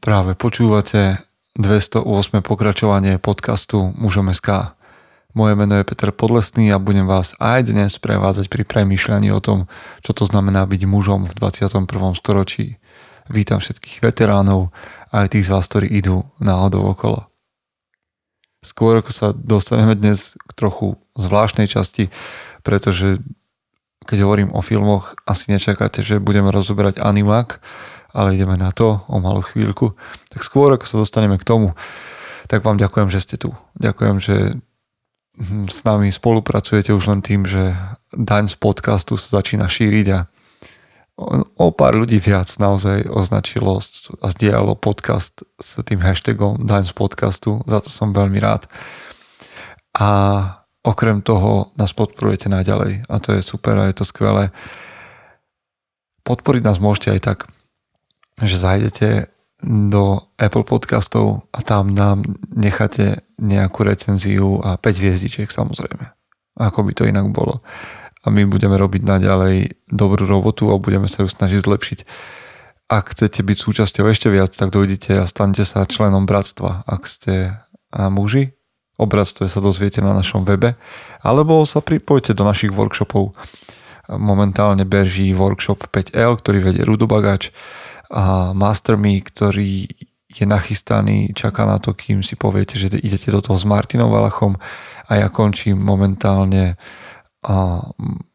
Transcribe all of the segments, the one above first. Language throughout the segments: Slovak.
Práve počúvate 208. pokračovanie podcastu Mužom SK. Moje meno je Peter Podlesný a budem vás aj dnes prevázať pri premýšľaní o tom, čo to znamená byť mužom v 21. storočí. Vítam všetkých veteránov aj tých z vás, ktorí idú náhodou okolo. Skôr ako sa dostaneme dnes k trochu zvláštnej časti, pretože keď hovorím o filmoch, asi nečakáte, že budeme rozoberať animák, ale ideme na to o malú chvíľku. Tak skôr, ako sa dostaneme k tomu, tak vám ďakujem, že ste tu. Ďakujem, že hm, s nami spolupracujete už len tým, že daň z podcastu sa začína šíriť a o pár ľudí viac naozaj označilo a zdieľalo podcast s tým hashtagom daň z podcastu. Za to som veľmi rád. A okrem toho nás podporujete naďalej a to je super a je to skvelé. Podporiť nás môžete aj tak že zajdete do Apple podcastov a tam nám necháte nejakú recenziu a 5 hviezdičiek samozrejme. Ako by to inak bolo. A my budeme robiť naďalej dobrú robotu a budeme sa ju snažiť zlepšiť. Ak chcete byť súčasťou ešte viac, tak dojdite a stante sa členom bratstva. Ak ste a muži, o bratstve sa dozviete na našom webe, alebo sa pripojte do našich workshopov. Momentálne berží workshop 5L, ktorý vedie Rudobagač a Master Me, ktorý je nachystaný, čaká na to, kým si poviete, že idete do toho s Martinom Valachom. A ja končím momentálne a,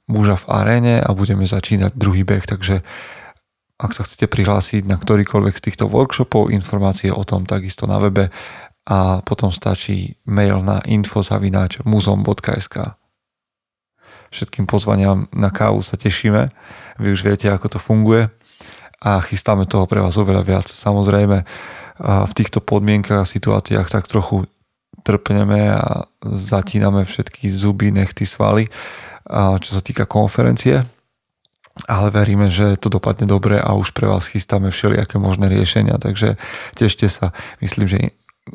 muža v aréne a budeme začínať druhý beh, takže ak sa chcete prihlásiť na ktorýkoľvek z týchto workshopov, informácie o tom takisto na webe. A potom stačí mail na info.muzom.sk Všetkým pozvaniam na kávu sa tešíme. Vy už viete, ako to funguje a chystáme toho pre vás oveľa viac. Samozrejme, v týchto podmienkach a situáciách tak trochu trpneme a zatíname všetky zuby, nechty, svaly, čo sa týka konferencie. Ale veríme, že to dopadne dobre a už pre vás chystáme všelijaké možné riešenia, takže tešte sa. Myslím, že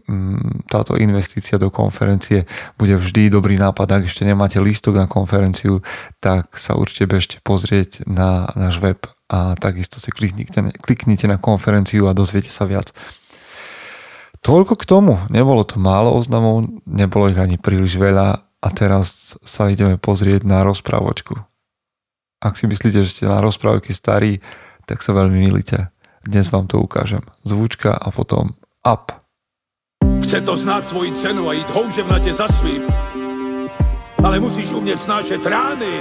mm, táto investícia do konferencie bude vždy dobrý nápad. Ak ešte nemáte lístok na konferenciu, tak sa určite bežte pozrieť na náš web a takisto si kliknite, kliknite na konferenciu a dozviete sa viac. Toľko k tomu. Nebolo to málo oznamov, nebolo ich ani príliš veľa a teraz sa ideme pozrieť na rozprávočku. Ak si myslíte, že ste na rozprávky starí, tak sa veľmi milíte. Dnes vám to ukážem. Zvučka a potom up. Chce to znáť svoji cenu a ísť houževnate za svým. Ale musíš umieť snášať rány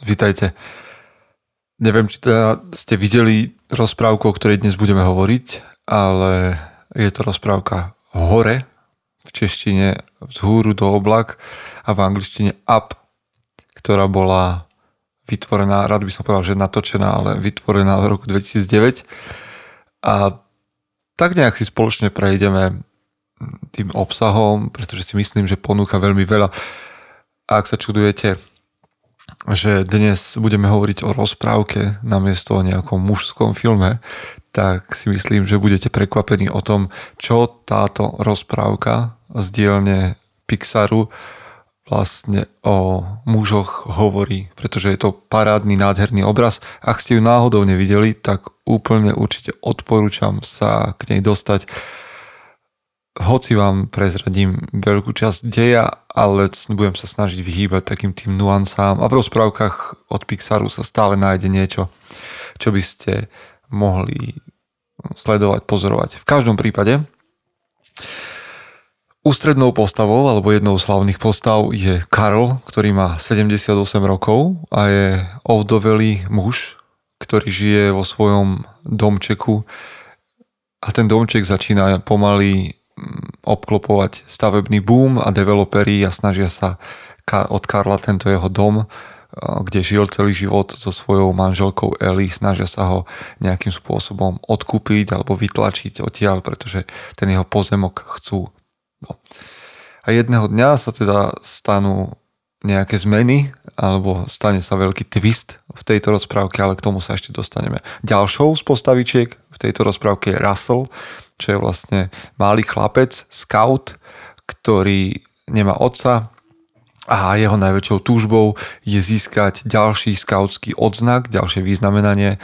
Vítajte. Neviem, či teda ste videli rozprávku, o ktorej dnes budeme hovoriť, ale je to rozprávka hore, v češtine vzhúru do oblak a v angličtine up, ktorá bola vytvorená, rád by som povedal, že natočená, ale vytvorená v roku 2009. A tak nejak si spoločne prejdeme tým obsahom, pretože si myslím, že ponúka veľmi veľa. A ak sa čudujete, že dnes budeme hovoriť o rozprávke namiesto o nejakom mužskom filme, tak si myslím, že budete prekvapení o tom, čo táto rozprávka z dielne Pixaru vlastne o mužoch hovorí, pretože je to parádny, nádherný obraz. Ak ste ju náhodou nevideli, tak úplne určite odporúčam sa k nej dostať hoci vám prezradím veľkú časť deja, ale budem sa snažiť vyhýbať takým tým nuansám a v rozprávkach od Pixaru sa stále nájde niečo, čo by ste mohli sledovať, pozorovať. V každom prípade ústrednou postavou alebo jednou z hlavných postav je Karl, ktorý má 78 rokov a je ovdovelý muž, ktorý žije vo svojom domčeku a ten domček začína pomaly obklopovať stavebný boom a developeri a snažia sa od Karla tento jeho dom kde žil celý život so svojou manželkou Ellie, snažia sa ho nejakým spôsobom odkúpiť alebo vytlačiť odtiaľ, pretože ten jeho pozemok chcú. No. A jedného dňa sa teda stanú nejaké zmeny, alebo stane sa veľký twist v tejto rozprávke, ale k tomu sa ešte dostaneme. Ďalšou z postavičiek v tejto rozprávke je Russell, čo je vlastne malý chlapec, scout, ktorý nemá otca, a jeho najväčšou túžbou je získať ďalší skautský odznak, ďalšie významenanie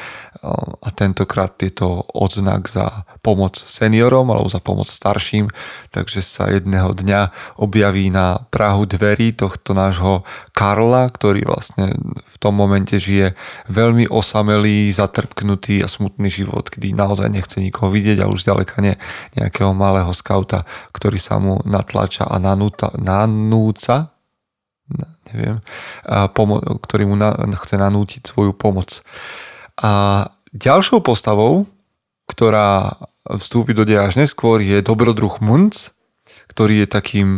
a tentokrát je to odznak za pomoc seniorom alebo za pomoc starším, takže sa jedného dňa objaví na Prahu dverí tohto nášho Karla, ktorý vlastne v tom momente žije veľmi osamelý, zatrpknutý a smutný život, kedy naozaj nechce nikoho vidieť a už ďaleka nie nejakého malého skauta, ktorý sa mu natlača a nanúca, nanúca neviem, pomo- ktorý mu na, chce nanútiť svoju pomoc. A ďalšou postavou, ktorá vstúpi do deja až neskôr, je dobrodruh Munc, ktorý je takým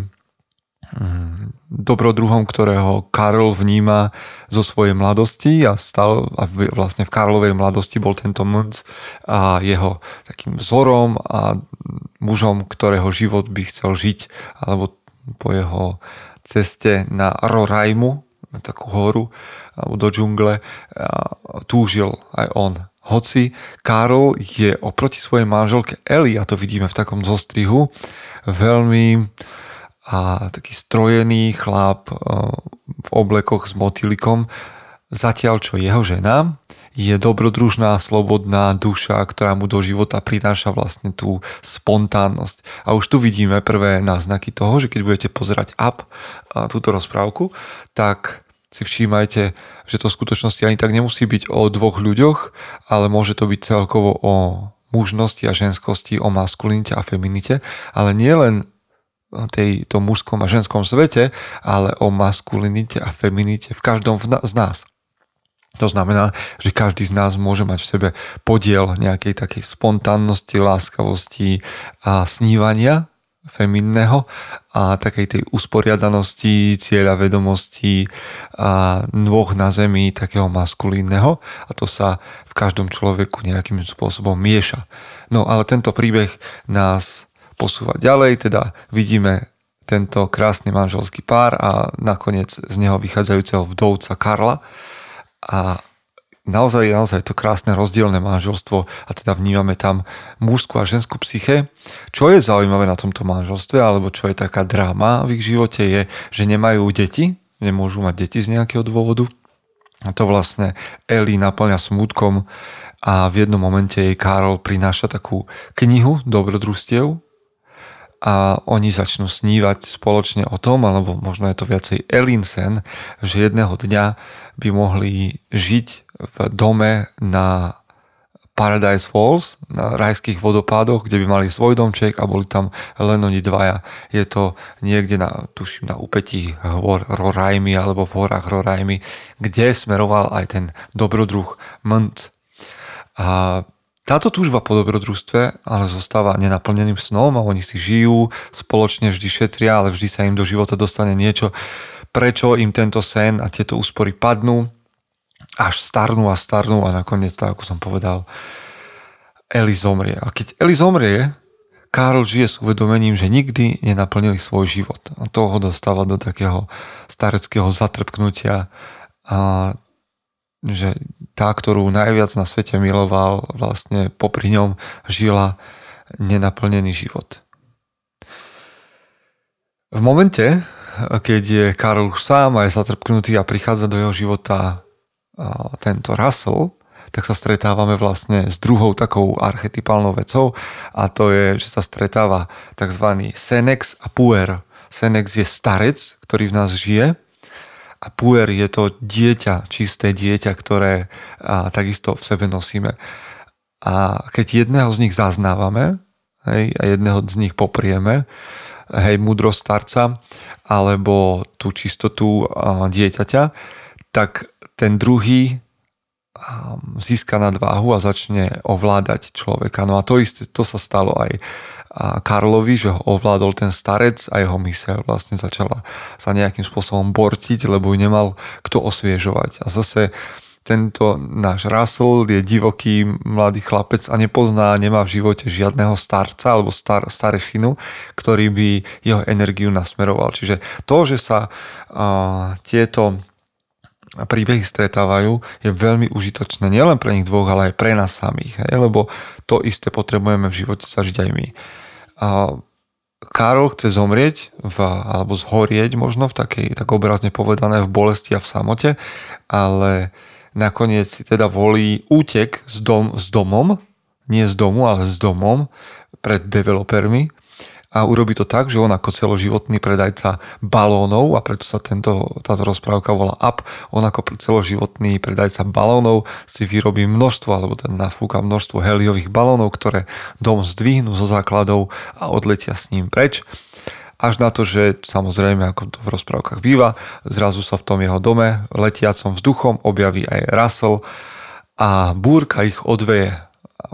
hm, dobrodruhom, ktorého Karl vníma zo svojej mladosti a stal a vlastne v Karlovej mladosti bol tento Munc a jeho takým vzorom a mužom, ktorého život by chcel žiť alebo po jeho ceste na Rorajmu, na takú horu, alebo do džungle, túžil aj on. Hoci Karol je oproti svojej manželke Eli, a to vidíme v takom zostrihu, veľmi a taký strojený chlap v oblekoch s motýlikom, zatiaľ čo jeho žena je dobrodružná, slobodná duša, ktorá mu do života prináša vlastne tú spontánnosť. A už tu vidíme prvé náznaky toho, že keď budete pozerať a túto rozprávku, tak si všímajte, že to v skutočnosti ani tak nemusí byť o dvoch ľuďoch, ale môže to byť celkovo o mužnosti a ženskosti, o maskulinite a feminite, ale nie len tej, tom mužskom a ženskom svete, ale o maskulinite a feminite v každom z nás. To znamená, že každý z nás môže mať v sebe podiel nejakej takej spontánnosti, láskavosti a snívania feminného a takej tej usporiadanosti, cieľa vedomosti a nôh na zemi takého maskulínneho a to sa v každom človeku nejakým spôsobom mieša. No ale tento príbeh nás posúva ďalej, teda vidíme tento krásny manželský pár a nakoniec z neho vychádzajúceho vdovca Karla, a naozaj, naozaj to krásne rozdielne manželstvo a teda vnímame tam mužskú a ženskú psyche. Čo je zaujímavé na tomto manželstve, alebo čo je taká dráma v ich živote, je, že nemajú deti, nemôžu mať deti z nejakého dôvodu. A to vlastne Eli naplňa smutkom a v jednom momente jej Karol prináša takú knihu dobrodružstiev, a oni začnú snívať spoločne o tom, alebo možno je to viacej Elinsen, že jedného dňa by mohli žiť v dome na Paradise Falls, na rajských vodopádoch, kde by mali svoj domček a boli tam len oni dvaja. Je to niekde na, tuším, na úpetí hôr Rorajmy alebo v horách Rorajmy, kde smeroval aj ten dobrodruh Mnt. A táto túžba po dobrodružstve ale zostáva nenaplneným snom a oni si žijú, spoločne vždy šetria, ale vždy sa im do života dostane niečo, prečo im tento sen a tieto úspory padnú, až starnú a starnú a nakoniec, tak ako som povedal, Eli zomrie. A keď Eli zomrie, Karl žije s uvedomením, že nikdy nenaplnili svoj život. A to ho dostáva do takého stareckého zatrpknutia a že tá, ktorú najviac na svete miloval, vlastne popri ňom žila nenaplnený život. V momente, keď je Karol už sám a je zatrpknutý a prichádza do jeho života tento Russell, tak sa stretávame vlastne s druhou takou archetypálnou vecou a to je, že sa stretáva tzv. Senex a Puer. Senex je starec, ktorý v nás žije a puer je to dieťa, čisté dieťa, ktoré a, takisto v sebe nosíme. A keď jedného z nich zaznávame hej, a jedného z nich poprieme, hej, múdrosť starca alebo tú čistotu a, dieťaťa, tak ten druhý získa nadváhu a začne ovládať človeka. No a to isté, to sa stalo aj Karlovi, že ho ovládol ten starec a jeho myseľ vlastne začala sa nejakým spôsobom bortiť, lebo ju nemal kto osviežovať. A zase tento náš Russell je divoký mladý chlapec a nepozná, nemá v živote žiadneho starca alebo star, starešinu, ktorý by jeho energiu nasmeroval. Čiže to, že sa uh, tieto príbehy stretávajú, je veľmi užitočné nielen pre nich dvoch, ale aj pre nás samých. Hej? Lebo to isté potrebujeme v živote zažiť aj my. Uh, Karol chce zomrieť v, alebo zhorieť možno v takej, tak obrazne povedané, v bolesti a v samote, ale nakoniec si teda volí útek s, dom, s domom, nie z domu, ale s domom pred developermi a urobí to tak, že on ako celoživotný predajca balónov, a preto sa tento, táto rozprávka volá Up, on ako celoživotný predajca balónov si vyrobí množstvo, alebo ten nafúka množstvo heliových balónov, ktoré dom zdvihnú zo základov a odletia s ním preč. Až na to, že samozrejme, ako to v rozprávkach býva, zrazu sa v tom jeho dome letiacom vzduchom objaví aj Russell a búrka ich odveje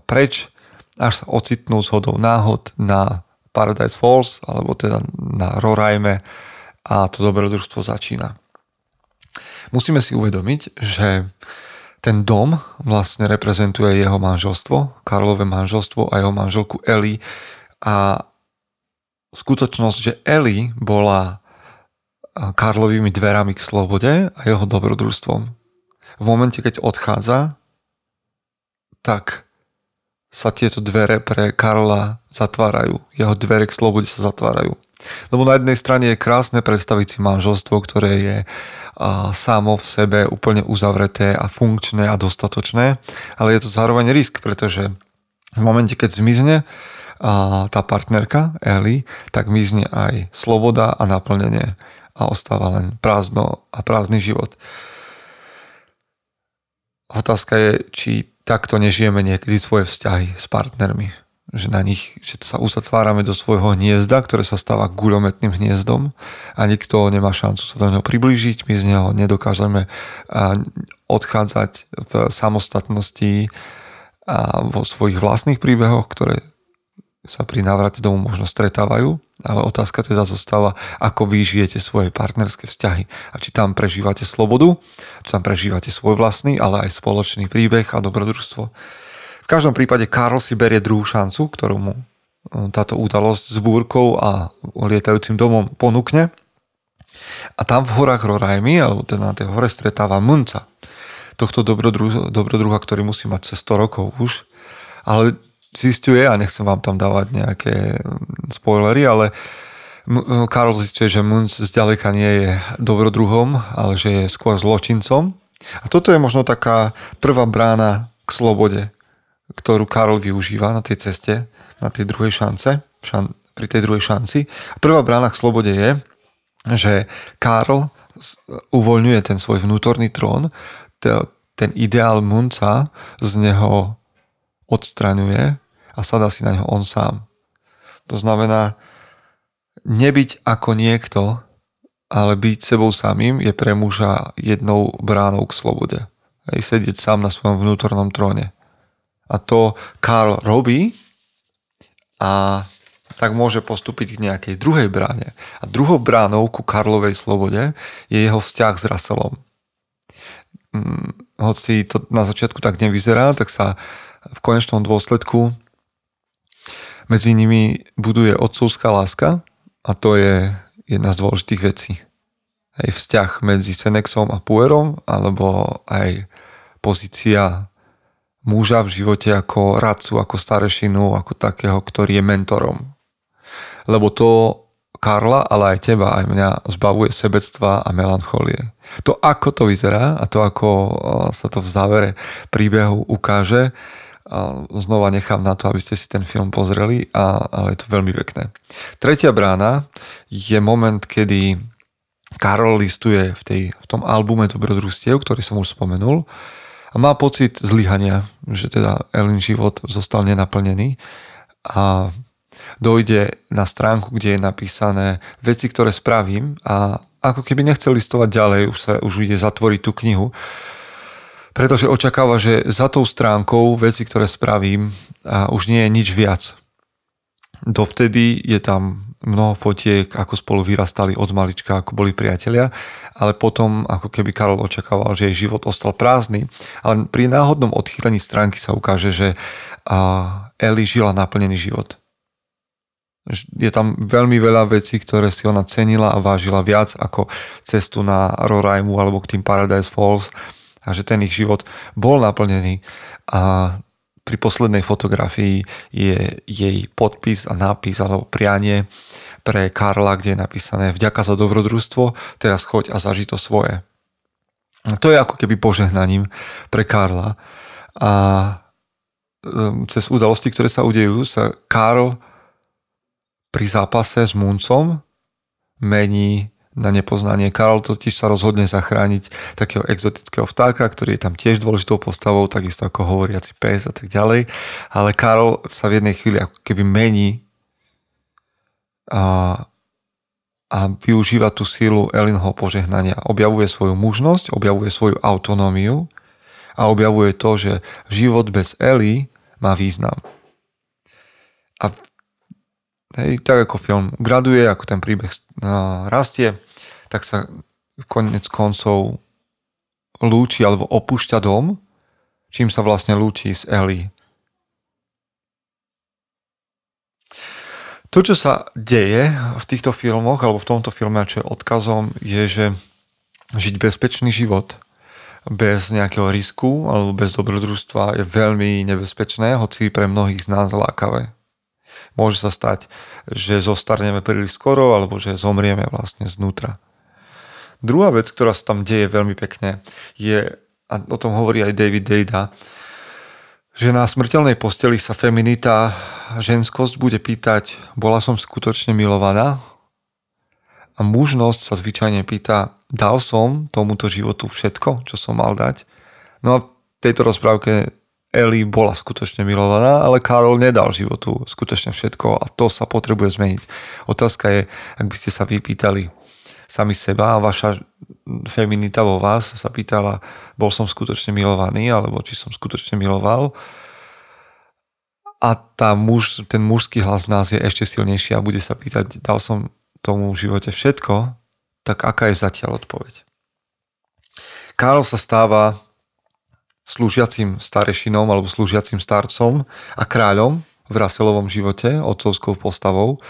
preč, až sa ocitnú zhodou náhod na Paradise Falls, alebo teda na Rorajme a to dobrodružstvo začína. Musíme si uvedomiť, že ten dom vlastne reprezentuje jeho manželstvo, Karlové manželstvo a jeho manželku Ellie a skutočnosť, že Eli bola Karlovými dverami k slobode a jeho dobrodružstvom. V momente, keď odchádza, tak sa tieto dvere pre Karla zatvárajú. Jeho dvere k slobode sa zatvárajú. Lebo na jednej strane je krásne predstaviť si manželstvo, ktoré je a, samo v sebe úplne uzavreté a funkčné a dostatočné, ale je to zároveň risk, pretože v momente, keď zmizne, a tá partnerka Eli, tak mizne aj sloboda a naplnenie a ostáva len prázdno a prázdny život. Otázka je, či takto nežijeme niekedy svoje vzťahy s partnermi. Že na nich, že sa uzatvárame do svojho hniezda, ktoré sa stáva guľometným hniezdom a nikto nemá šancu sa do neho priblížiť, my z neho nedokážeme odchádzať v samostatnosti a vo svojich vlastných príbehoch, ktoré sa pri návrate domov možno stretávajú, ale otázka teda zostáva, ako vy žijete svoje partnerské vzťahy a či tam prežívate slobodu, či tam prežívate svoj vlastný, ale aj spoločný príbeh a dobrodružstvo. V každom prípade Karl si berie druhú šancu, ktorú mu e, táto udalosť s búrkou a lietajúcim domom ponúkne. A tam v horách Rorajmy, alebo teda na tej hore stretáva Munca, tohto dobrodruha, dobrodruha, ktorý musí mať cez 100 rokov už, ale zistuje, a nechcem vám tam dávať nejaké mm, spoilery, ale Karol zistuje, že Munz zďaleka nie je dobrodruhom, ale že je skôr zločincom. A toto je možno taká prvá brána k slobode, ktorú Karol využíva na tej ceste, na tej druhej šance, šan, pri tej druhej šanci. Prvá brána k slobode je, že Karl uvoľňuje ten svoj vnútorný trón, ten ideál Munca z neho odstraňuje a sadá si na neho on sám. To znamená, nebyť ako niekto, ale byť sebou samým je pre muža jednou bránou k slobode. Hej, sedieť sám na svojom vnútornom tróne. A to Karl robí a tak môže postúpiť k nejakej druhej bráne. A druhou bránou ku Karlovej slobode je jeho vzťah s Russellom. Hm, hoci to na začiatku tak nevyzerá, tak sa v konečnom dôsledku medzi nimi buduje otcovská láska a to je jedna z dôležitých vecí. Aj vzťah medzi Senexom a Puerom, alebo aj pozícia muža v živote ako radcu, ako starešinu, ako takého, ktorý je mentorom. Lebo to Karla, ale aj teba, aj mňa zbavuje sebectva a melancholie. To, ako to vyzerá a to, ako sa to v závere príbehu ukáže, znova nechám na to, aby ste si ten film pozreli, a, ale je to veľmi pekné. Tretia brána je moment, kedy Karol listuje v, tej, v tom albume Dobrodružstiev, ktorý som už spomenul a má pocit zlyhania, že teda Elin život zostal nenaplnený a dojde na stránku, kde je napísané veci, ktoré spravím a ako keby nechcel listovať ďalej, už, sa, už ide zatvoriť tú knihu, Pretože očakáva, že za tou stránkou veci, ktoré spravím, a už nie je nič viac. Dovtedy je tam mnoho fotiek, ako spolu vyrastali od malička, ako boli priatelia, ale potom ako keby Karol očakával, že jej život ostal prázdny. Ale pri náhodnom odchýlení stránky sa ukáže, že Eli žila naplnený život. Je tam veľmi veľa vecí, ktoré si ona cenila a vážila viac ako cestu na Roraimu alebo k tým Paradise Falls a že ten ich život bol naplnený a pri poslednej fotografii je jej podpis a nápis alebo prianie pre Karla, kde je napísané vďaka za dobrodružstvo, teraz choď a zaži to svoje. To je ako keby požehnaním pre Karla. A um, cez udalosti, ktoré sa udejú, sa Karl pri zápase s Muncom mení na nepoznanie. Karol totiž sa rozhodne zachrániť takého exotického vtáka, ktorý je tam tiež dôležitou postavou, takisto ako hovoriaci pes a tak ďalej. Ale Karol sa v jednej chvíli ako keby mení a, a využíva tú sílu Elinho požehnania. Objavuje svoju mužnosť, objavuje svoju autonómiu a objavuje to, že život bez Eli má význam. A hej, tak ako film graduje, ako ten príbeh rastie, tak sa konec koncov lúči alebo opúšťa dom, čím sa vlastne lúči s Eli. To, čo sa deje v týchto filmoch, alebo v tomto filme, čo je odkazom, je, že žiť bezpečný život bez nejakého risku alebo bez dobrodružstva je veľmi nebezpečné, hoci pre mnohých z nás lákavé. Môže sa stať, že zostarneme príliš skoro alebo že zomrieme vlastne znútra. Druhá vec, ktorá sa tam deje veľmi pekne, je, a o tom hovorí aj David Dejda, že na smrteľnej posteli sa feminita, ženskosť bude pýtať, bola som skutočne milovaná? A mužnosť sa zvyčajne pýta, dal som tomuto životu všetko, čo som mal dať? No a v tejto rozprávke Eli bola skutočne milovaná, ale Karol nedal životu skutočne všetko a to sa potrebuje zmeniť. Otázka je, ak by ste sa vypýtali, sami seba a vaša feminita vo vás sa pýtala, bol som skutočne milovaný, alebo či som skutočne miloval. A tá muž, ten mužský hlas v nás je ešte silnejší a bude sa pýtať, dal som tomu v živote všetko, tak aká je zatiaľ odpoveď? Karol sa stáva slúžiacim starešinom alebo slúžiacim starcom a kráľom v Raselovom živote, otcovskou postavou,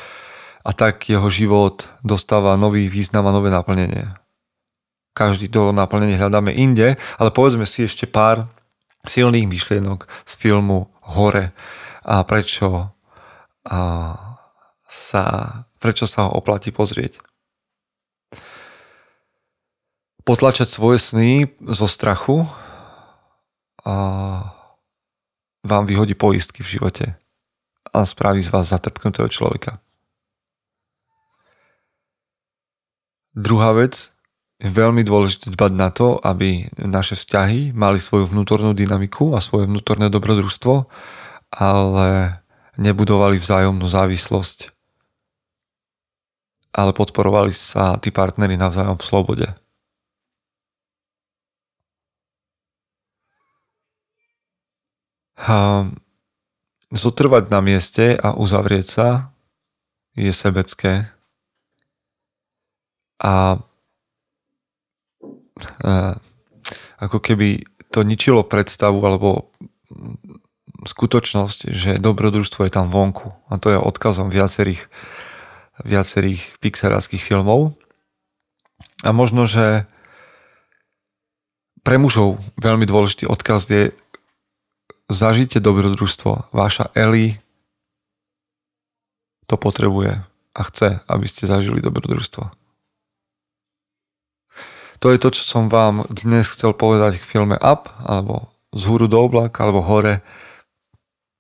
a tak jeho život dostáva nový význam a nové naplnenie. Každý to naplnenie hľadáme inde, ale povedzme si ešte pár silných myšlienok z filmu Hore a prečo a sa, prečo sa ho oplatí pozrieť. Potlačať svoje sny zo strachu a vám vyhodí poistky v živote a spraví z vás zatrpknutého človeka. Druhá vec, je veľmi dôležité dbať na to, aby naše vzťahy mali svoju vnútornú dynamiku a svoje vnútorné dobrodružstvo, ale nebudovali vzájomnú závislosť, ale podporovali sa tí partnery navzájom v slobode. A zotrvať na mieste a uzavrieť sa je sebecké a, a ako keby to ničilo predstavu alebo skutočnosť, že dobrodružstvo je tam vonku. A to je odkazom viacerých, viacerých pixaráckých filmov. A možno, že pre mužov veľmi dôležitý odkaz je zažite dobrodružstvo. Váša Eli to potrebuje a chce, aby ste zažili dobrodružstvo. To je to, čo som vám dnes chcel povedať k filme Up, alebo z húru do oblak, alebo hore.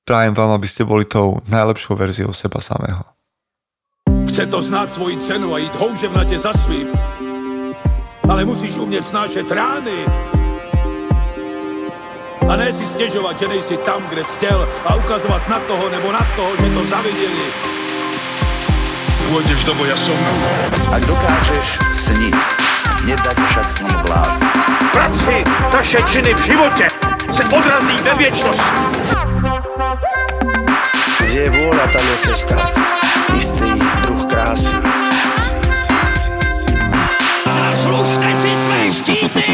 Prajem vám, aby ste boli tou najlepšou verziou seba samého. Chce to znát svoji cenu a jít houževnatě za svým. Ale musíš umět snášet rány. A ne si stěžovat, že nejsi tam, kde jsi chtěl a ukazovat na toho nebo na toho, že to zaviděli. Pôjdeš do boja som. Ak dokážeš sniť, nedať však s ním vládnuť. Práci, taše činy v životě se odrazí ve věčnosti. Kde je vôľa, tam je cesta. Istý druh krásy. Zaslužte si své štíty!